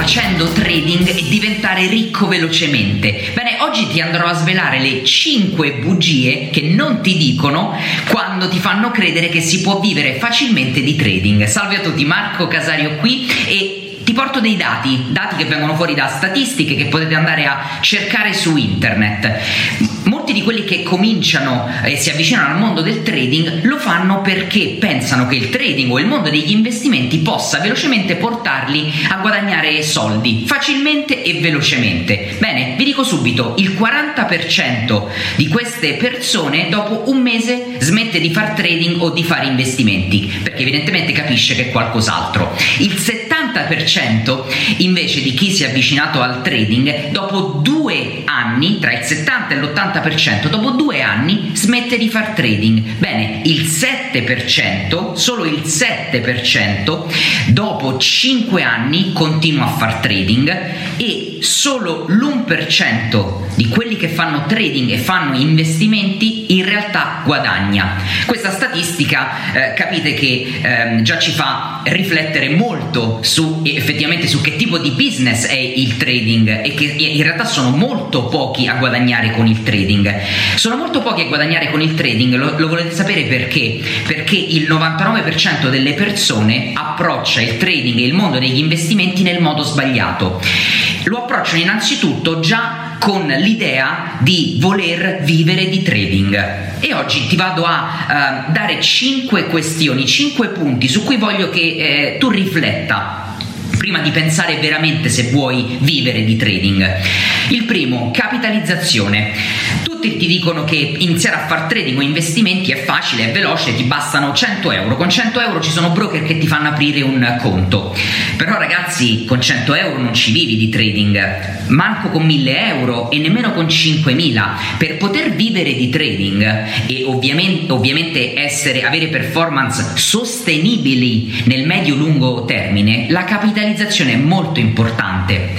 facendo trading e diventare ricco velocemente. Bene, oggi ti andrò a svelare le 5 bugie che non ti dicono quando ti fanno credere che si può vivere facilmente di trading. Salve a tutti, Marco Casario qui e ti porto dei dati, dati che vengono fuori da statistiche che potete andare a cercare su internet molti di quelli che cominciano e si avvicinano al mondo del trading lo fanno perché pensano che il trading o il mondo degli investimenti possa velocemente portarli a guadagnare soldi facilmente e velocemente. Bene, vi dico subito, il 40% di queste persone dopo un mese smette di fare trading o di fare investimenti, perché evidentemente capisce che è qualcos'altro. Il 70% invece di chi si è avvicinato al trading dopo due anni, tra il 70 e l'80%, 7%, dopo due anni smette di far trading. Bene, il 7%, solo il 7%, dopo 5 anni continua a far trading e solo l'1% di quelli che fanno trading e fanno investimenti in realtà guadagna. Questa statistica eh, capite che eh, già ci fa riflettere molto su effettivamente su che tipo di business è il trading e che in realtà sono molto pochi a guadagnare con il trading. Sono molto pochi a guadagnare con il trading, lo, lo volete sapere perché? Perché il 99% delle persone approccia il trading e il mondo degli investimenti nel modo sbagliato. Lo approcciano innanzitutto già con l'idea di voler vivere di trading. E oggi ti vado a uh, dare 5 questioni, 5 punti su cui voglio che eh, tu rifletta prima di pensare veramente se vuoi vivere di trading. Il primo, capitalizzazione tutti ti dicono che iniziare a fare trading o investimenti è facile, è veloce, ti bastano 100 euro. Con 100 euro ci sono broker che ti fanno aprire un conto. Però ragazzi, con 100 euro non ci vivi di trading, manco con 1000 euro e nemmeno con 5000. Per poter vivere di trading e ovviamente, ovviamente essere, avere performance sostenibili nel medio-lungo termine, la capitalizzazione è molto importante.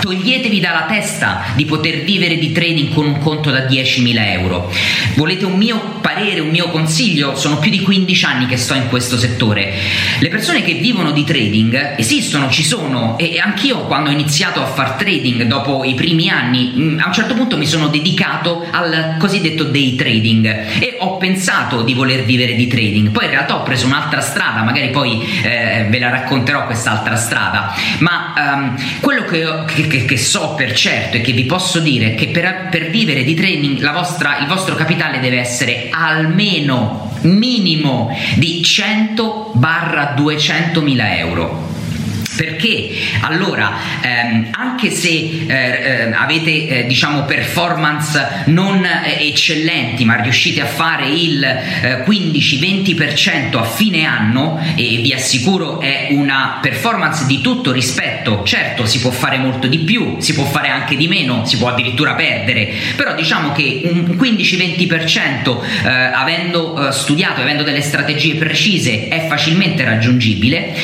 Toglietevi dalla testa di poter vivere di trading con un conto da 10 10.000 euro. Volete un mio parere, un mio consiglio? Sono più di 15 anni che sto in questo settore. Le persone che vivono di trading esistono, ci sono e anch'io quando ho iniziato a fare trading dopo i primi anni, mm, a un certo punto mi sono dedicato al cosiddetto day trading e ho pensato di voler vivere di trading. Poi in realtà ho preso un'altra strada, magari poi eh, ve la racconterò quest'altra strada, ma um, quello che, che, che, so per certo e che vi posso dire è che per, per vivere di trading vostra, il vostro capitale deve essere almeno minimo di 100 barra 200 mila euro perché? Allora ehm, anche se eh, eh, avete eh, diciamo performance non eh, eccellenti ma riuscite a fare il 15-20% eh, a fine anno e vi assicuro è una performance di tutto rispetto. Certo si può fare molto di più si può fare anche di meno si può addirittura perdere. Però diciamo che un 15-20% eh, avendo studiato avendo delle strategie precise è facilmente raggiungibile.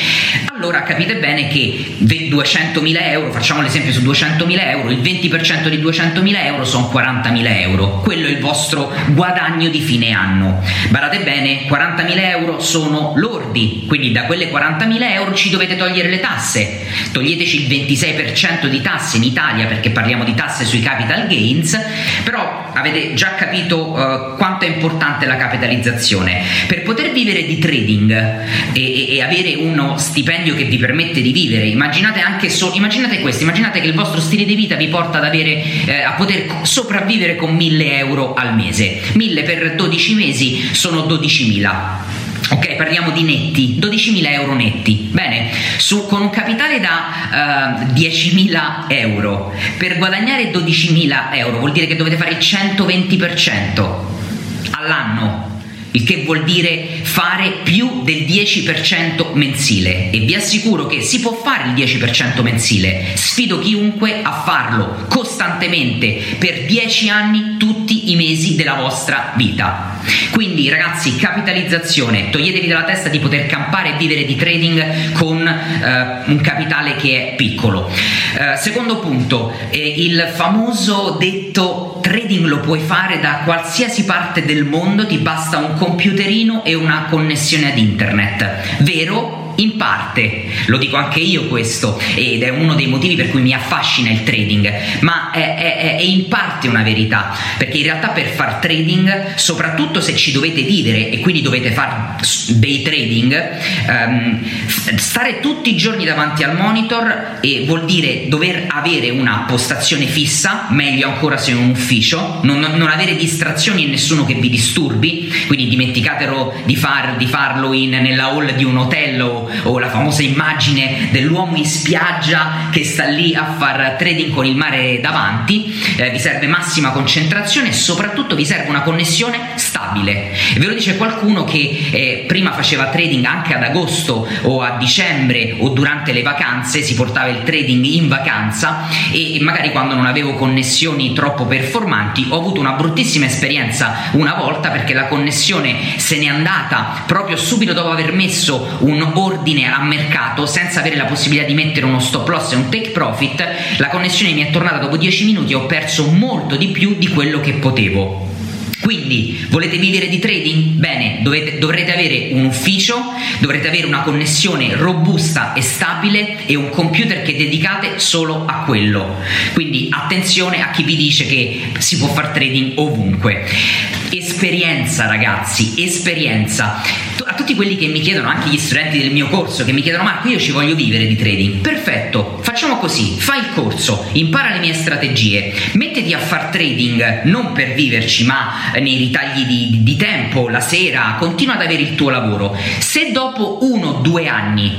allora capite bene che 200.000 euro, facciamo l'esempio su 200.000 euro, il 20% di 200.000 euro sono 40.000 euro, quello è il vostro guadagno di fine anno. Badate bene, 40.000 euro sono lordi, quindi da quelle 40.000 euro ci dovete togliere le tasse, toglieteci il 26% di tasse in Italia perché parliamo di tasse sui capital gains, però avete già capito uh, quanto è importante la capitalizzazione. Per poter vivere di trading e, e, e avere uno stipendio che vi permette di vivere. Immaginate anche so- immaginate questo, immaginate che il vostro stile di vita vi porta ad avere, eh, a poter sopravvivere con 1000 euro al mese. 1000 per 12 mesi sono 12.000. Ok, parliamo di netti, 12.000 euro netti. Bene, su, con un capitale da uh, eh, 10.000 euro, per guadagnare 12.000 euro vuol dire che dovete fare il 120% all'anno il che vuol dire fare più del 10% mensile. E vi assicuro che si può fare il 10% mensile, sfido chiunque a farlo costantemente per 10 anni tutti i mesi della vostra vita. Quindi ragazzi, capitalizzazione, toglietevi dalla testa di poter campare e vivere di trading con eh, un capitale che è piccolo. Eh, secondo punto, eh, il famoso detto trading lo puoi fare da qualsiasi parte del mondo, ti basta un computerino e una connessione ad internet. Vero? In parte, lo dico anche io questo, ed è uno dei motivi per cui mi affascina il trading, ma è, è, è in parte una verità, perché in realtà per far trading, soprattutto se ci dovete vivere e quindi dovete fare dei trading, um, stare tutti i giorni davanti al monitor e vuol dire dover avere una postazione fissa, meglio ancora se in un ufficio, non, non avere distrazioni e nessuno che vi disturbi, quindi dimenticatelo di, far, di farlo in, nella hall di un hotel o, o, la famosa immagine dell'uomo in spiaggia che sta lì a far trading con il mare davanti, eh, vi serve massima concentrazione e soprattutto vi serve una connessione stabile. Ve lo dice qualcuno che eh, prima faceva trading anche ad agosto o a dicembre o durante le vacanze, si portava il trading in vacanza e, e magari quando non avevo connessioni troppo performanti ho avuto una bruttissima esperienza una volta perché la connessione se n'è andata proprio subito dopo aver messo un ordine a mercato senza avere la possibilità di mettere uno stop loss e un take profit, la connessione mi è tornata dopo 10 minuti e ho perso molto di più di quello che potevo. Quindi volete vivere di trading? Bene, dovete, dovrete avere un ufficio, dovrete avere una connessione robusta e stabile e un computer che dedicate solo a quello. Quindi attenzione a chi vi dice che si può fare trading ovunque. Esperienza ragazzi, esperienza. A tutti quelli che mi chiedono, anche gli studenti del mio corso, che mi chiedono Marco io ci voglio vivere di trading. Perfetto, facciamo così, fai il corso, impara le mie strategie, mettiti a fare trading non per viverci ma nei ritagli di, di tempo, la sera, continua ad avere il tuo lavoro. Se dopo uno o due anni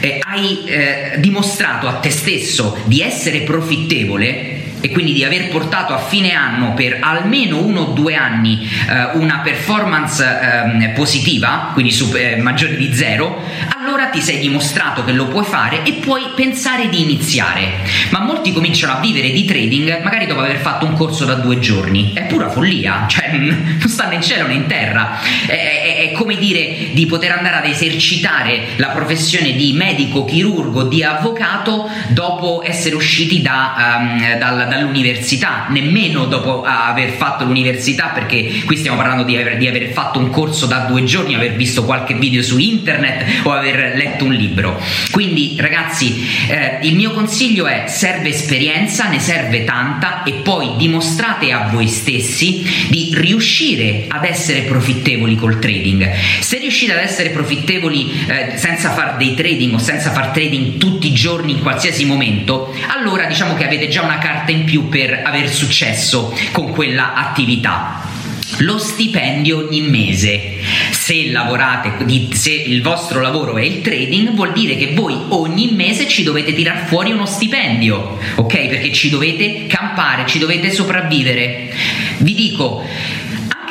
eh, hai eh, dimostrato a te stesso di essere profittevole, e quindi di aver portato a fine anno per almeno uno o due anni eh, una performance eh, positiva, quindi su, eh, maggiore di zero, allora ti sei dimostrato che lo puoi fare e puoi pensare di iniziare. Ma molti cominciano a vivere di trading magari dopo aver fatto un corso da due giorni. È pura follia, cioè non stanno in cielo né in terra. È, è, è come dire di poter andare ad esercitare la professione di medico, chirurgo, di avvocato dopo essere usciti da, um, dal, dall'università, nemmeno dopo aver fatto l'università, perché qui stiamo parlando di aver, di aver fatto un corso da due giorni, aver visto qualche video su internet o aver letto un libro. Quindi ragazzi, eh, il mio consiglio è serve esperienza, ne serve tanta e poi dimostrate a voi stessi di riuscire ad essere profittevoli col trading. Se riuscite ad essere profittevoli eh, senza fare dei trading o senza far trading tutti i giorni in qualsiasi momento, allora diciamo che avete già una carta in più per aver successo con quella attività lo stipendio ogni mese. Se lavorate, se il vostro lavoro è il trading, vuol dire che voi ogni mese ci dovete tirar fuori uno stipendio, ok? Perché ci dovete campare, ci dovete sopravvivere. Vi dico,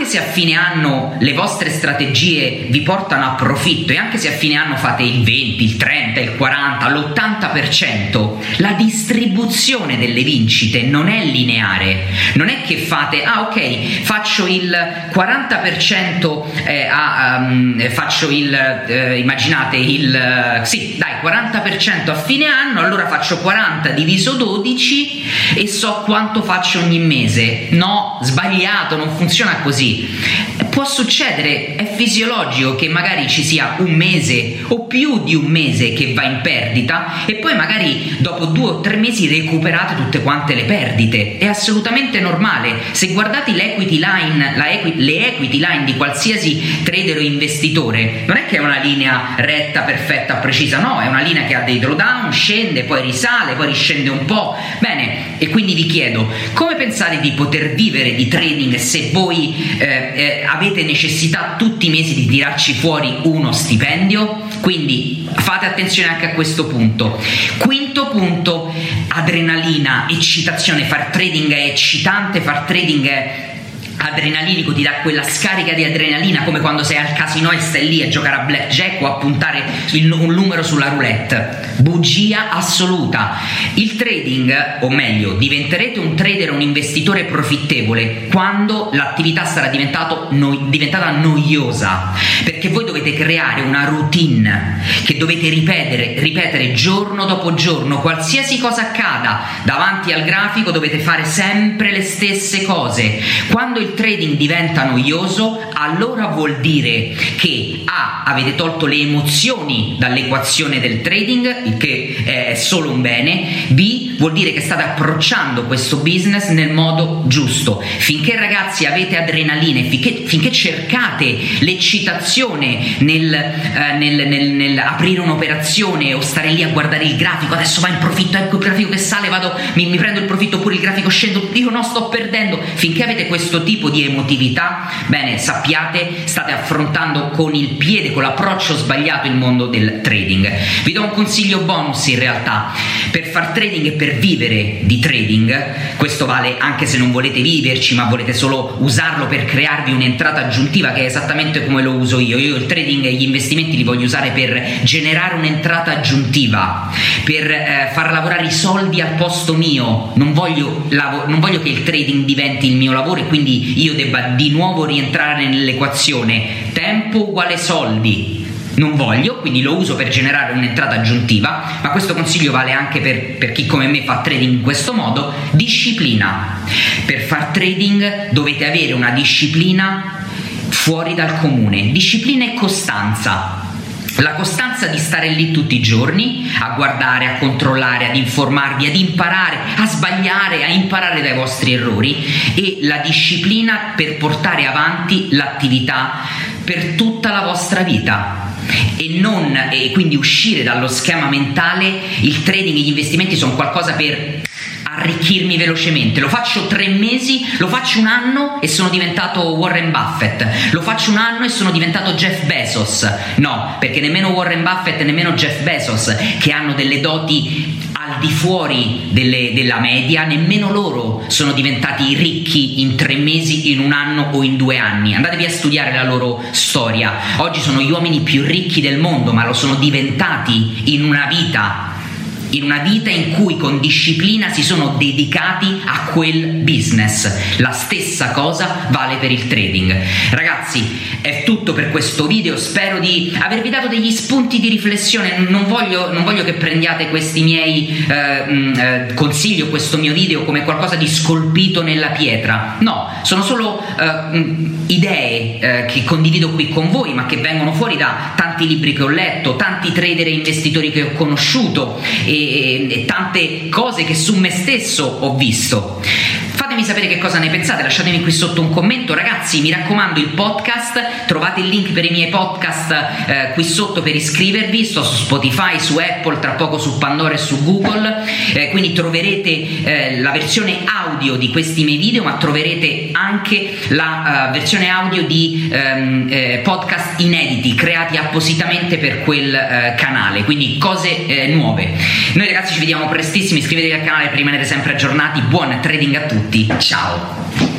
anche se a fine anno le vostre strategie vi portano a profitto e anche se a fine anno fate il 20, il 30, il 40, l'80%, la distribuzione delle vincite non è lineare. Non è che fate, ah ok, faccio il 40% eh, a, um, faccio il, eh, immaginate il, sì, dai, 40% a fine anno, allora faccio 40 diviso 12 e so quanto faccio ogni mese. No, sbagliato, non funziona così. Può succedere, è fisiologico che magari ci sia un mese o più di un mese che va in perdita e poi magari dopo due o tre mesi recuperate tutte quante le perdite. È assolutamente normale. Se guardate l'equity line, equi, le equity line di qualsiasi trader o investitore, non è che è una linea retta, perfetta, precisa, no, è una linea che ha dei drawdown, scende, poi risale, poi riscende un po'. Bene, e quindi vi chiedo, come pensate di poter vivere di trading se voi eh, eh, avete necessità tutti i mesi di tirarci fuori uno stipendio, quindi fate attenzione anche a questo punto. Quinto punto, adrenalina, eccitazione, far trading è eccitante, far trading è adrenalinico, ti dà quella scarica di adrenalina come quando sei al casino e stai lì a giocare a blackjack o a puntare un numero sulla roulette. Bugia assoluta. Il trading, o meglio, diventerete un trader un investitore profittevole quando l'attività sarà no- diventata noiosa, perché voi dovete creare una routine che dovete ripetere, ripetere giorno dopo giorno, qualsiasi cosa accada davanti al grafico dovete fare sempre le stesse cose. Quando il trading diventa noioso, allora vuol dire che A avete tolto le emozioni dall'equazione del trading, il che è solo un bene, B vuol dire che state approcciando questo business nel modo giusto. Finché ragazzi avete adrenaline, finché, finché cercate l'eccitazione nel, eh, nel, nel, nel, aprire un'operazione o stare lì a guardare il grafico, adesso va in profitto, ecco il grafico che sale, vado, mi, mi prendo il profitto oppure il grafico scendo, io no sto perdendo, finché avete questo tipo di emotività, bene, sappiate, state affrontando con il piede, con l'approccio sbagliato il mondo del trading. Vi do un consiglio bonus in realtà, per far trading e per vivere di trading, questo vale anche se non volete viverci, ma volete solo usarlo per crearvi un'entrata aggiuntiva che è esattamente come lo uso io. Io il trading e gli investimenti li voglio usare per generare un'entrata aggiuntiva, per eh, far lavorare i soldi al posto mio. Non voglio, lav- non voglio che il trading diventi il mio lavoro e quindi io debba di nuovo rientrare nell'equazione tempo uguale soldi non voglio, quindi lo uso per generare un'entrata aggiuntiva, ma questo consiglio vale anche per, per, chi come me fa trading in questo modo, disciplina. Per far trading dovete avere una disciplina fuori dal comune, disciplina e costanza. La costanza di stare lì tutti i giorni, a guardare, a controllare, ad informarvi, ad imparare, a sbagliare, a imparare dai vostri errori e la disciplina per portare avanti l'attività per tutta la vostra vita. E, non, e quindi uscire dallo schema mentale, il trading e gli investimenti sono qualcosa per arricchirmi velocemente. Lo faccio tre mesi, lo faccio un anno e sono diventato Warren Buffett. Lo faccio un anno e sono diventato Jeff Bezos. No, perché nemmeno Warren Buffett e nemmeno Jeff Bezos, che hanno delle doti al di fuori delle, della media, nemmeno loro sono diventati ricchi in tre mesi, in un anno o in due anni. Andatevi a studiare la loro storia. Oggi sono gli uomini più ricchi del mondo, ma lo sono diventati in una vita in una vita in cui con disciplina si sono dedicati a quel business. La stessa cosa vale per il trading. Ragazzi, è tutto per questo video, spero di avervi dato degli spunti di riflessione, non voglio, non voglio che prendiate questi miei eh, mm, eh, consigli o questo mio video come qualcosa di scolpito nella pietra, no, sono solo eh, mm, idee eh, che condivido qui con voi, ma che vengono fuori da tanti libri che ho letto, tanti trader e investitori che ho conosciuto e e, e tante cose che su me stesso ho visto. Fatemi sapere che cosa ne pensate, lasciatemi qui sotto un commento. Ragazzi, mi raccomando, il podcast, trovate il link per i miei podcast eh, qui sotto per iscrivervi. Sto su Spotify, su Apple, tra poco su Pandora e su Google. Eh, quindi troverete eh, la versione audio di questi miei video, ma troverete anche la uh, versione audio di um, eh, podcast inediti creati appositamente per quel uh, canale. Quindi cose eh, nuove. Noi ragazzi ci vediamo prestissimo. Iscrivetevi al canale per rimanere sempre aggiornati. Buon trading a tutti tutti, ciao!